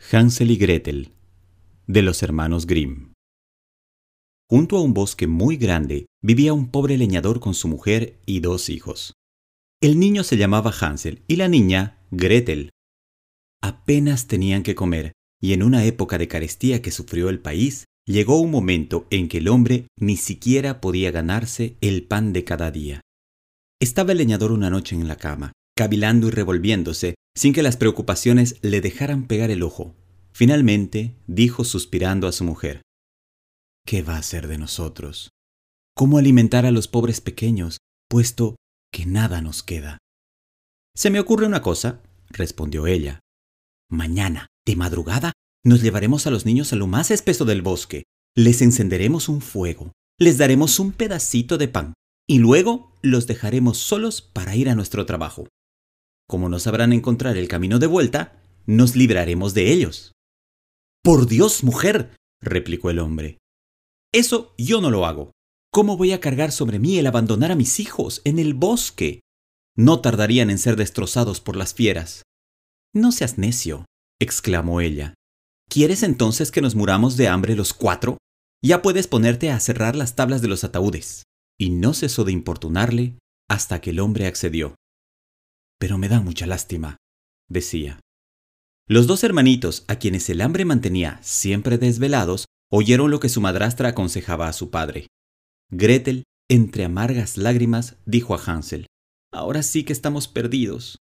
Hansel y Gretel de los hermanos Grimm. Junto a un bosque muy grande vivía un pobre leñador con su mujer y dos hijos. El niño se llamaba Hansel y la niña Gretel. Apenas tenían que comer, y en una época de carestía que sufrió el país, llegó un momento en que el hombre ni siquiera podía ganarse el pan de cada día. Estaba el leñador una noche en la cama, cavilando y revolviéndose sin que las preocupaciones le dejaran pegar el ojo. Finalmente dijo suspirando a su mujer, ¿Qué va a ser de nosotros? ¿Cómo alimentar a los pobres pequeños, puesto que nada nos queda? Se me ocurre una cosa, respondió ella. Mañana, de madrugada, nos llevaremos a los niños a lo más espeso del bosque, les encenderemos un fuego, les daremos un pedacito de pan, y luego los dejaremos solos para ir a nuestro trabajo. Como no sabrán encontrar el camino de vuelta, nos libraremos de ellos. Por Dios, mujer, replicó el hombre. Eso yo no lo hago. ¿Cómo voy a cargar sobre mí el abandonar a mis hijos en el bosque? No tardarían en ser destrozados por las fieras. No seas necio, exclamó ella. ¿Quieres entonces que nos muramos de hambre los cuatro? Ya puedes ponerte a cerrar las tablas de los ataúdes. Y no cesó de importunarle hasta que el hombre accedió. Pero me da mucha lástima, decía. Los dos hermanitos, a quienes el hambre mantenía siempre desvelados, oyeron lo que su madrastra aconsejaba a su padre. Gretel, entre amargas lágrimas, dijo a Hansel, Ahora sí que estamos perdidos.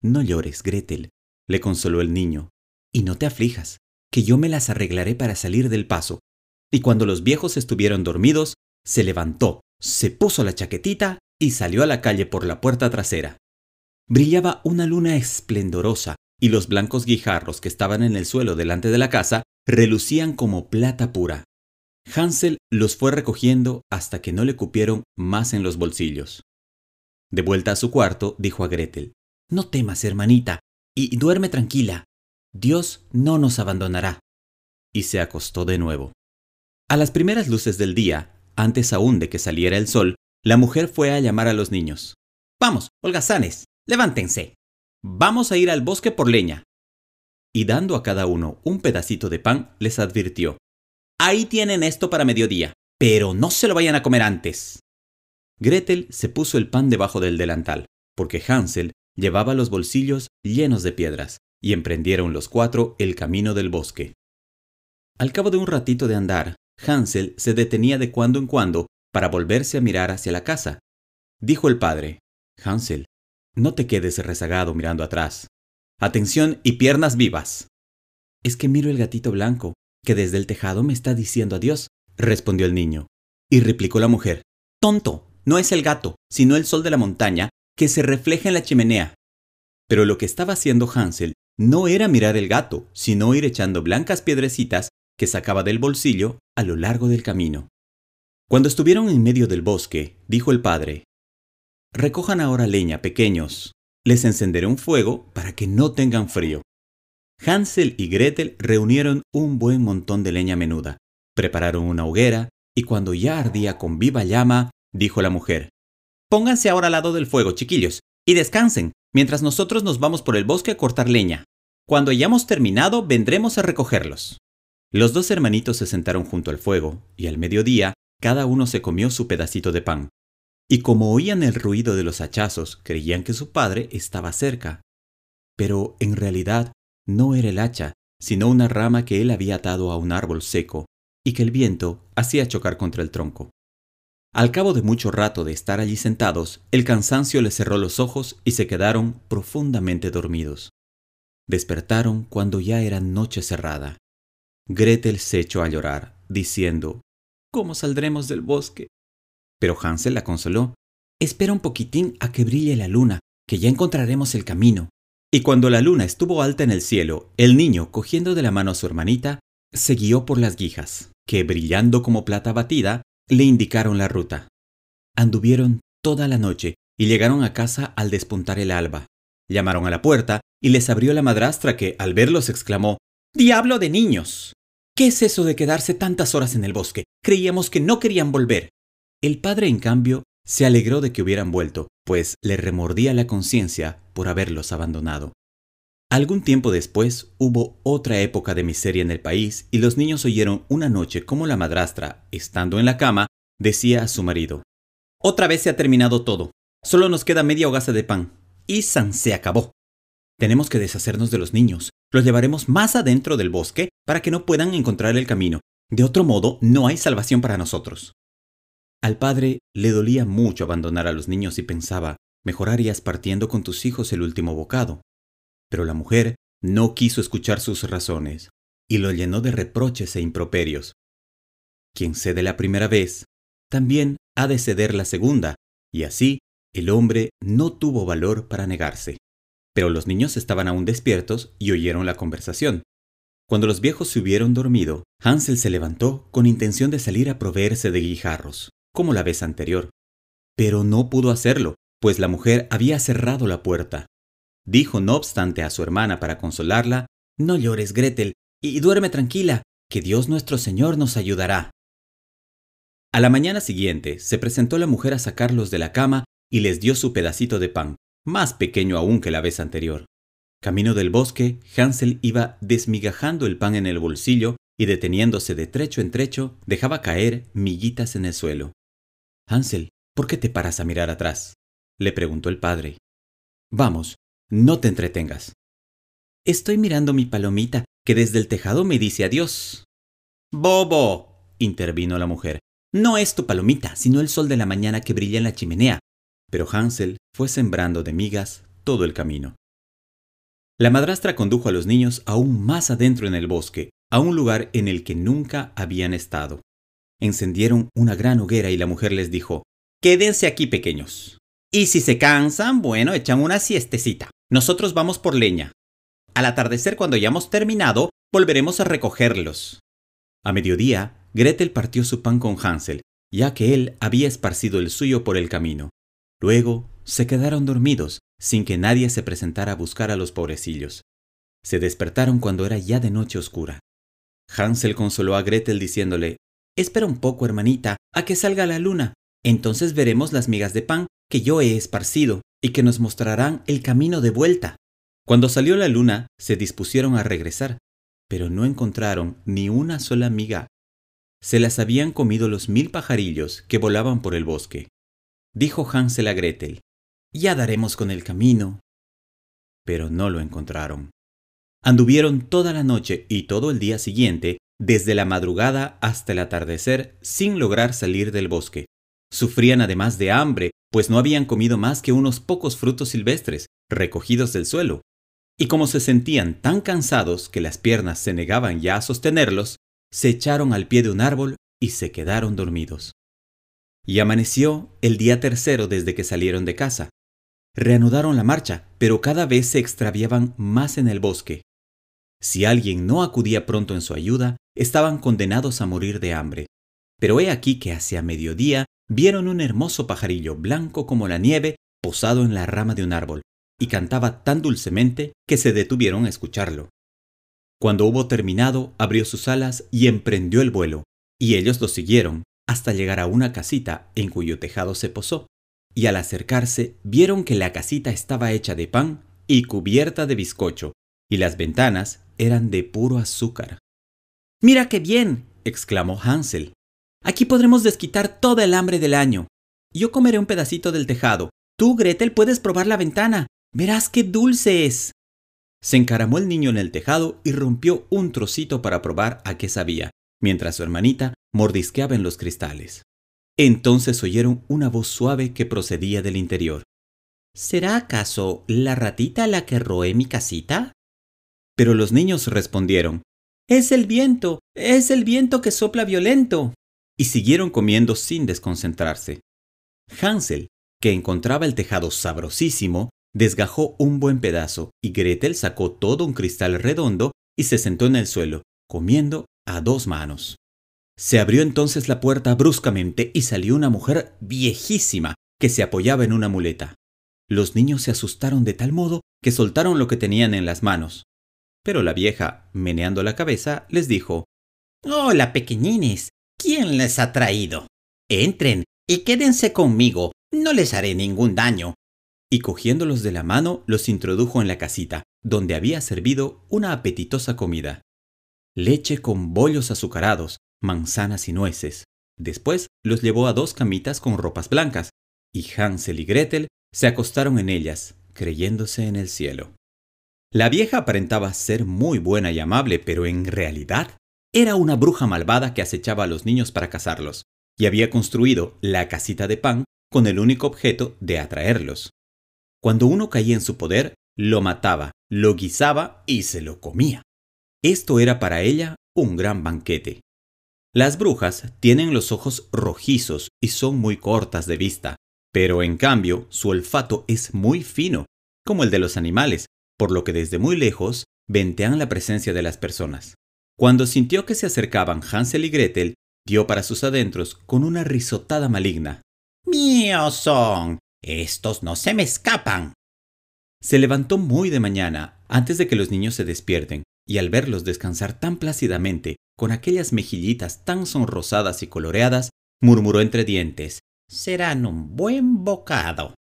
No llores, Gretel, le consoló el niño, y no te aflijas, que yo me las arreglaré para salir del paso. Y cuando los viejos estuvieron dormidos, se levantó, se puso la chaquetita y salió a la calle por la puerta trasera. Brillaba una luna esplendorosa y los blancos guijarros que estaban en el suelo delante de la casa relucían como plata pura. Hansel los fue recogiendo hasta que no le cupieron más en los bolsillos. De vuelta a su cuarto, dijo a Gretel, No temas, hermanita, y duerme tranquila. Dios no nos abandonará. Y se acostó de nuevo. A las primeras luces del día, antes aún de que saliera el sol, la mujer fue a llamar a los niños. Vamos, holgazanes, Levántense. Vamos a ir al bosque por leña. Y dando a cada uno un pedacito de pan, les advirtió. Ahí tienen esto para mediodía, pero no se lo vayan a comer antes. Gretel se puso el pan debajo del delantal, porque Hansel llevaba los bolsillos llenos de piedras, y emprendieron los cuatro el camino del bosque. Al cabo de un ratito de andar, Hansel se detenía de cuando en cuando para volverse a mirar hacia la casa. Dijo el padre, Hansel, no te quedes rezagado mirando atrás. Atención y piernas vivas. Es que miro el gatito blanco, que desde el tejado me está diciendo adiós, respondió el niño. Y replicó la mujer, Tonto, no es el gato, sino el sol de la montaña, que se refleja en la chimenea. Pero lo que estaba haciendo Hansel no era mirar el gato, sino ir echando blancas piedrecitas que sacaba del bolsillo a lo largo del camino. Cuando estuvieron en medio del bosque, dijo el padre, Recojan ahora leña, pequeños. Les encenderé un fuego para que no tengan frío. Hansel y Gretel reunieron un buen montón de leña menuda, prepararon una hoguera, y cuando ya ardía con viva llama, dijo la mujer, Pónganse ahora al lado del fuego, chiquillos, y descansen, mientras nosotros nos vamos por el bosque a cortar leña. Cuando hayamos terminado, vendremos a recogerlos. Los dos hermanitos se sentaron junto al fuego, y al mediodía, cada uno se comió su pedacito de pan, y como oían el ruido de los hachazos, creían que su padre estaba cerca. Pero en realidad no era el hacha, sino una rama que él había atado a un árbol seco y que el viento hacía chocar contra el tronco. Al cabo de mucho rato de estar allí sentados, el cansancio les cerró los ojos y se quedaron profundamente dormidos. Despertaron cuando ya era noche cerrada. Gretel se echó a llorar, diciendo, ¿Cómo saldremos del bosque? Pero Hansel la consoló. Espera un poquitín a que brille la luna, que ya encontraremos el camino. Y cuando la luna estuvo alta en el cielo, el niño, cogiendo de la mano a su hermanita, se guió por las guijas, que, brillando como plata batida, le indicaron la ruta. Anduvieron toda la noche y llegaron a casa al despuntar el alba. Llamaron a la puerta y les abrió la madrastra que, al verlos, exclamó Diablo de niños. ¿Qué es eso de quedarse tantas horas en el bosque? Creíamos que no querían volver. El padre, en cambio, se alegró de que hubieran vuelto, pues le remordía la conciencia por haberlos abandonado. Algún tiempo después hubo otra época de miseria en el país y los niños oyeron una noche como la madrastra, estando en la cama, decía a su marido, Otra vez se ha terminado todo, solo nos queda media hogaza de pan. Y San se acabó. Tenemos que deshacernos de los niños, los llevaremos más adentro del bosque para que no puedan encontrar el camino. De otro modo, no hay salvación para nosotros. Al padre le dolía mucho abandonar a los niños y pensaba, mejorarías partiendo con tus hijos el último bocado. Pero la mujer no quiso escuchar sus razones y lo llenó de reproches e improperios. Quien cede la primera vez, también ha de ceder la segunda, y así el hombre no tuvo valor para negarse. Pero los niños estaban aún despiertos y oyeron la conversación. Cuando los viejos se hubieron dormido, Hansel se levantó con intención de salir a proveerse de guijarros, como la vez anterior. Pero no pudo hacerlo, pues la mujer había cerrado la puerta Dijo no obstante a su hermana para consolarla, No llores, Gretel, y duerme tranquila, que Dios nuestro Señor nos ayudará. A la mañana siguiente se presentó la mujer a sacarlos de la cama y les dio su pedacito de pan, más pequeño aún que la vez anterior. Camino del bosque, Hansel iba desmigajando el pan en el bolsillo y deteniéndose de trecho en trecho, dejaba caer miguitas en el suelo. Hansel, ¿por qué te paras a mirar atrás? le preguntó el padre. Vamos, no te entretengas. Estoy mirando mi palomita, que desde el tejado me dice adiós. Bobo, intervino la mujer. No es tu palomita, sino el sol de la mañana que brilla en la chimenea. Pero Hansel fue sembrando de migas todo el camino. La madrastra condujo a los niños aún más adentro en el bosque, a un lugar en el que nunca habían estado. Encendieron una gran hoguera y la mujer les dijo, Quédense aquí pequeños. Y si se cansan, bueno, echan una siestecita. Nosotros vamos por leña. Al atardecer, cuando hayamos terminado, volveremos a recogerlos. A mediodía, Gretel partió su pan con Hansel, ya que él había esparcido el suyo por el camino. Luego, se quedaron dormidos, sin que nadie se presentara a buscar a los pobrecillos. Se despertaron cuando era ya de noche oscura. Hansel consoló a Gretel diciéndole, Espera un poco, hermanita, a que salga la luna. Entonces veremos las migas de pan que yo he esparcido y que nos mostrarán el camino de vuelta. Cuando salió la luna, se dispusieron a regresar, pero no encontraron ni una sola miga. Se las habían comido los mil pajarillos que volaban por el bosque. Dijo Hansel a Gretel, ya daremos con el camino. Pero no lo encontraron. Anduvieron toda la noche y todo el día siguiente, desde la madrugada hasta el atardecer, sin lograr salir del bosque. Sufrían además de hambre pues no habían comido más que unos pocos frutos silvestres, recogidos del suelo, y como se sentían tan cansados que las piernas se negaban ya a sostenerlos, se echaron al pie de un árbol y se quedaron dormidos. Y amaneció el día tercero desde que salieron de casa. Reanudaron la marcha, pero cada vez se extraviaban más en el bosque. Si alguien no acudía pronto en su ayuda, estaban condenados a morir de hambre. Pero he aquí que hacia mediodía vieron un hermoso pajarillo blanco como la nieve posado en la rama de un árbol, y cantaba tan dulcemente que se detuvieron a escucharlo. Cuando hubo terminado, abrió sus alas y emprendió el vuelo, y ellos lo siguieron hasta llegar a una casita en cuyo tejado se posó, y al acercarse vieron que la casita estaba hecha de pan y cubierta de bizcocho, y las ventanas eran de puro azúcar. Mira qué bien, exclamó Hansel. Aquí podremos desquitar toda el hambre del año. Yo comeré un pedacito del tejado. Tú, Gretel, puedes probar la ventana. Verás qué dulce es. Se encaramó el niño en el tejado y rompió un trocito para probar a qué sabía, mientras su hermanita mordisqueaba en los cristales. Entonces oyeron una voz suave que procedía del interior. ¿Será acaso la ratita la que roe mi casita? Pero los niños respondieron, Es el viento, es el viento que sopla violento y siguieron comiendo sin desconcentrarse. Hansel, que encontraba el tejado sabrosísimo, desgajó un buen pedazo y Gretel sacó todo un cristal redondo y se sentó en el suelo, comiendo a dos manos. Se abrió entonces la puerta bruscamente y salió una mujer viejísima que se apoyaba en una muleta. Los niños se asustaron de tal modo que soltaron lo que tenían en las manos. Pero la vieja, meneando la cabeza, les dijo Hola, pequeñines. ¿Quién les ha traído? Entren y quédense conmigo, no les haré ningún daño. Y cogiéndolos de la mano, los introdujo en la casita, donde había servido una apetitosa comida. Leche con bollos azucarados, manzanas y nueces. Después los llevó a dos camitas con ropas blancas, y Hansel y Gretel se acostaron en ellas, creyéndose en el cielo. La vieja aparentaba ser muy buena y amable, pero en realidad era una bruja malvada que acechaba a los niños para cazarlos, y había construido la casita de pan con el único objeto de atraerlos. Cuando uno caía en su poder, lo mataba, lo guisaba y se lo comía. Esto era para ella un gran banquete. Las brujas tienen los ojos rojizos y son muy cortas de vista, pero en cambio su olfato es muy fino, como el de los animales, por lo que desde muy lejos ventean la presencia de las personas. Cuando sintió que se acercaban Hansel y Gretel, dio para sus adentros con una risotada maligna. Míos son. Estos no se me escapan. Se levantó muy de mañana, antes de que los niños se despierten, y al verlos descansar tan plácidamente, con aquellas mejillitas tan sonrosadas y coloreadas, murmuró entre dientes Serán un buen bocado.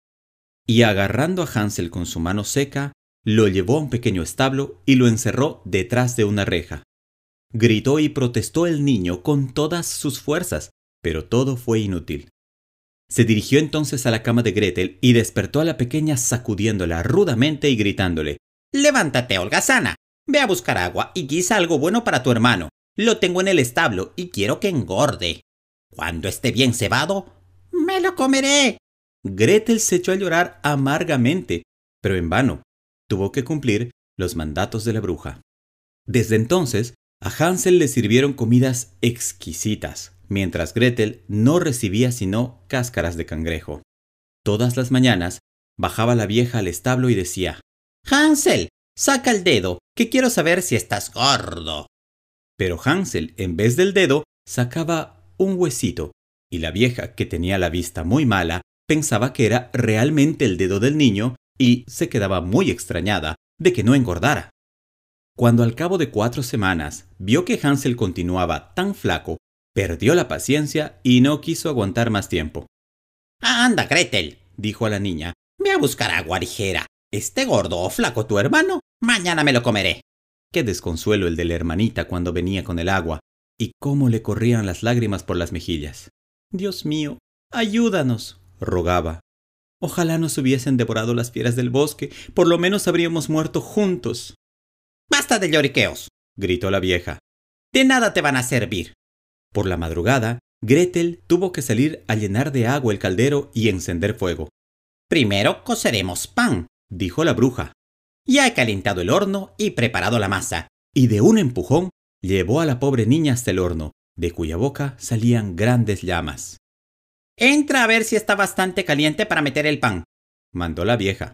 Y agarrando a Hansel con su mano seca, lo llevó a un pequeño establo y lo encerró detrás de una reja. Gritó y protestó el niño con todas sus fuerzas, pero todo fue inútil. Se dirigió entonces a la cama de Gretel y despertó a la pequeña sacudiéndola rudamente y gritándole Levántate, holgazana. Ve a buscar agua y guisa algo bueno para tu hermano. Lo tengo en el establo y quiero que engorde. Cuando esté bien cebado, me lo comeré. Gretel se echó a llorar amargamente, pero en vano. Tuvo que cumplir los mandatos de la bruja. Desde entonces, a Hansel le sirvieron comidas exquisitas, mientras Gretel no recibía sino cáscaras de cangrejo. Todas las mañanas bajaba la vieja al establo y decía Hansel, saca el dedo, que quiero saber si estás gordo. Pero Hansel, en vez del dedo, sacaba un huesito, y la vieja, que tenía la vista muy mala, pensaba que era realmente el dedo del niño y se quedaba muy extrañada de que no engordara. Cuando al cabo de cuatro semanas vio que Hansel continuaba tan flaco, perdió la paciencia y no quiso aguantar más tiempo. Anda, Gretel, dijo a la niña, ve a buscar agua ligera. Esté gordo o flaco tu hermano, mañana me lo comeré. Qué desconsuelo el de la hermanita cuando venía con el agua, y cómo le corrían las lágrimas por las mejillas. Dios mío, ayúdanos, rogaba. Ojalá nos hubiesen devorado las fieras del bosque, por lo menos habríamos muerto juntos. Basta de lloriqueos, gritó la vieja. De nada te van a servir. Por la madrugada, Gretel tuvo que salir a llenar de agua el caldero y encender fuego. Primero coceremos pan, dijo la bruja. Ya he calentado el horno y preparado la masa. Y de un empujón llevó a la pobre niña hasta el horno, de cuya boca salían grandes llamas. Entra a ver si está bastante caliente para meter el pan, mandó la vieja.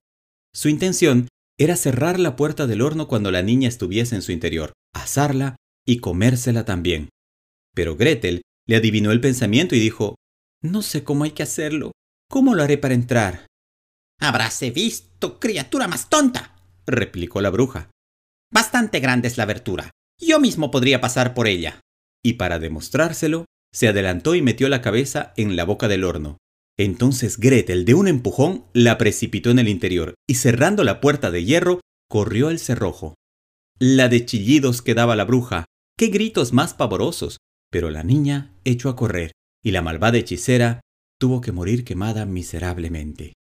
Su intención era cerrar la puerta del horno cuando la niña estuviese en su interior, asarla y comérsela también. Pero Gretel le adivinó el pensamiento y dijo No sé cómo hay que hacerlo. ¿Cómo lo haré para entrar? Habráse visto, criatura más tonta, replicó la bruja. Bastante grande es la abertura. Yo mismo podría pasar por ella. Y para demostrárselo, se adelantó y metió la cabeza en la boca del horno. Entonces Gretel, de un empujón, la precipitó en el interior y cerrando la puerta de hierro, corrió al cerrojo. La de chillidos que daba la bruja, qué gritos más pavorosos, pero la niña echó a correr y la malvada hechicera tuvo que morir quemada miserablemente.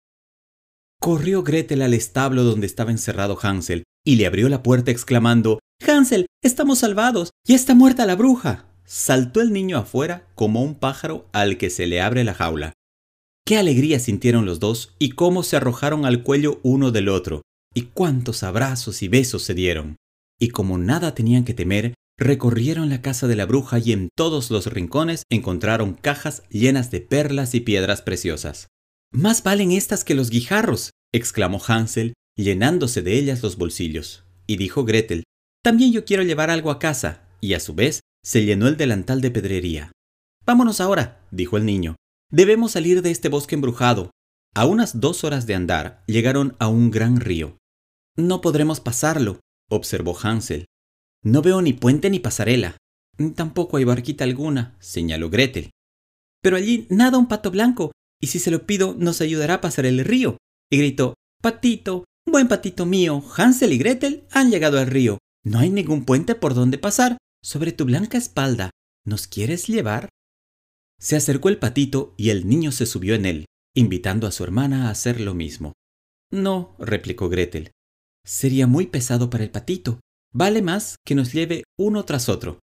Corrió Gretel al establo donde estaba encerrado Hansel y le abrió la puerta exclamando Hansel, estamos salvados, ya está muerta la bruja. Saltó el niño afuera como un pájaro al que se le abre la jaula. Qué alegría sintieron los dos y cómo se arrojaron al cuello uno del otro, y cuántos abrazos y besos se dieron. Y como nada tenían que temer, Recorrieron la casa de la bruja y en todos los rincones encontraron cajas llenas de perlas y piedras preciosas. Más valen estas que los guijarros, exclamó Hansel, llenándose de ellas los bolsillos. Y dijo Gretel, también yo quiero llevar algo a casa, y a su vez se llenó el delantal de pedrería. Vámonos ahora, dijo el niño. Debemos salir de este bosque embrujado. A unas dos horas de andar llegaron a un gran río. No podremos pasarlo, observó Hansel. No veo ni puente ni pasarela. Tampoco hay barquita alguna, señaló Gretel. Pero allí nada un pato blanco, y si se lo pido nos ayudará a pasar el río. Y gritó, Patito, Buen patito mío, Hansel y Gretel han llegado al río. No hay ningún puente por donde pasar. Sobre tu blanca espalda, ¿nos quieres llevar? Se acercó el patito y el niño se subió en él, invitando a su hermana a hacer lo mismo. No, replicó Gretel. Sería muy pesado para el patito. Vale más que nos lleve uno tras otro.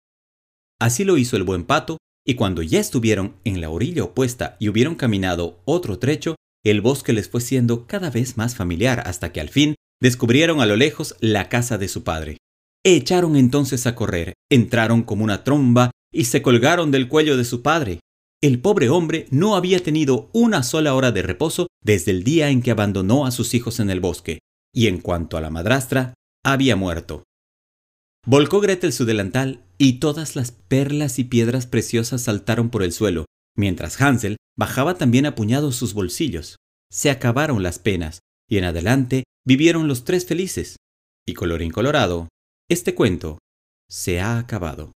Así lo hizo el buen pato, y cuando ya estuvieron en la orilla opuesta y hubieron caminado otro trecho, el bosque les fue siendo cada vez más familiar hasta que al fin descubrieron a lo lejos la casa de su padre. Echaron entonces a correr, entraron como una tromba y se colgaron del cuello de su padre. El pobre hombre no había tenido una sola hora de reposo desde el día en que abandonó a sus hijos en el bosque, y en cuanto a la madrastra, había muerto. Volcó Gretel su delantal y todas las perlas y piedras preciosas saltaron por el suelo, mientras Hansel bajaba también a puñados sus bolsillos. Se acabaron las penas, y en adelante vivieron los tres felices. Y colorín colorado, este cuento se ha acabado.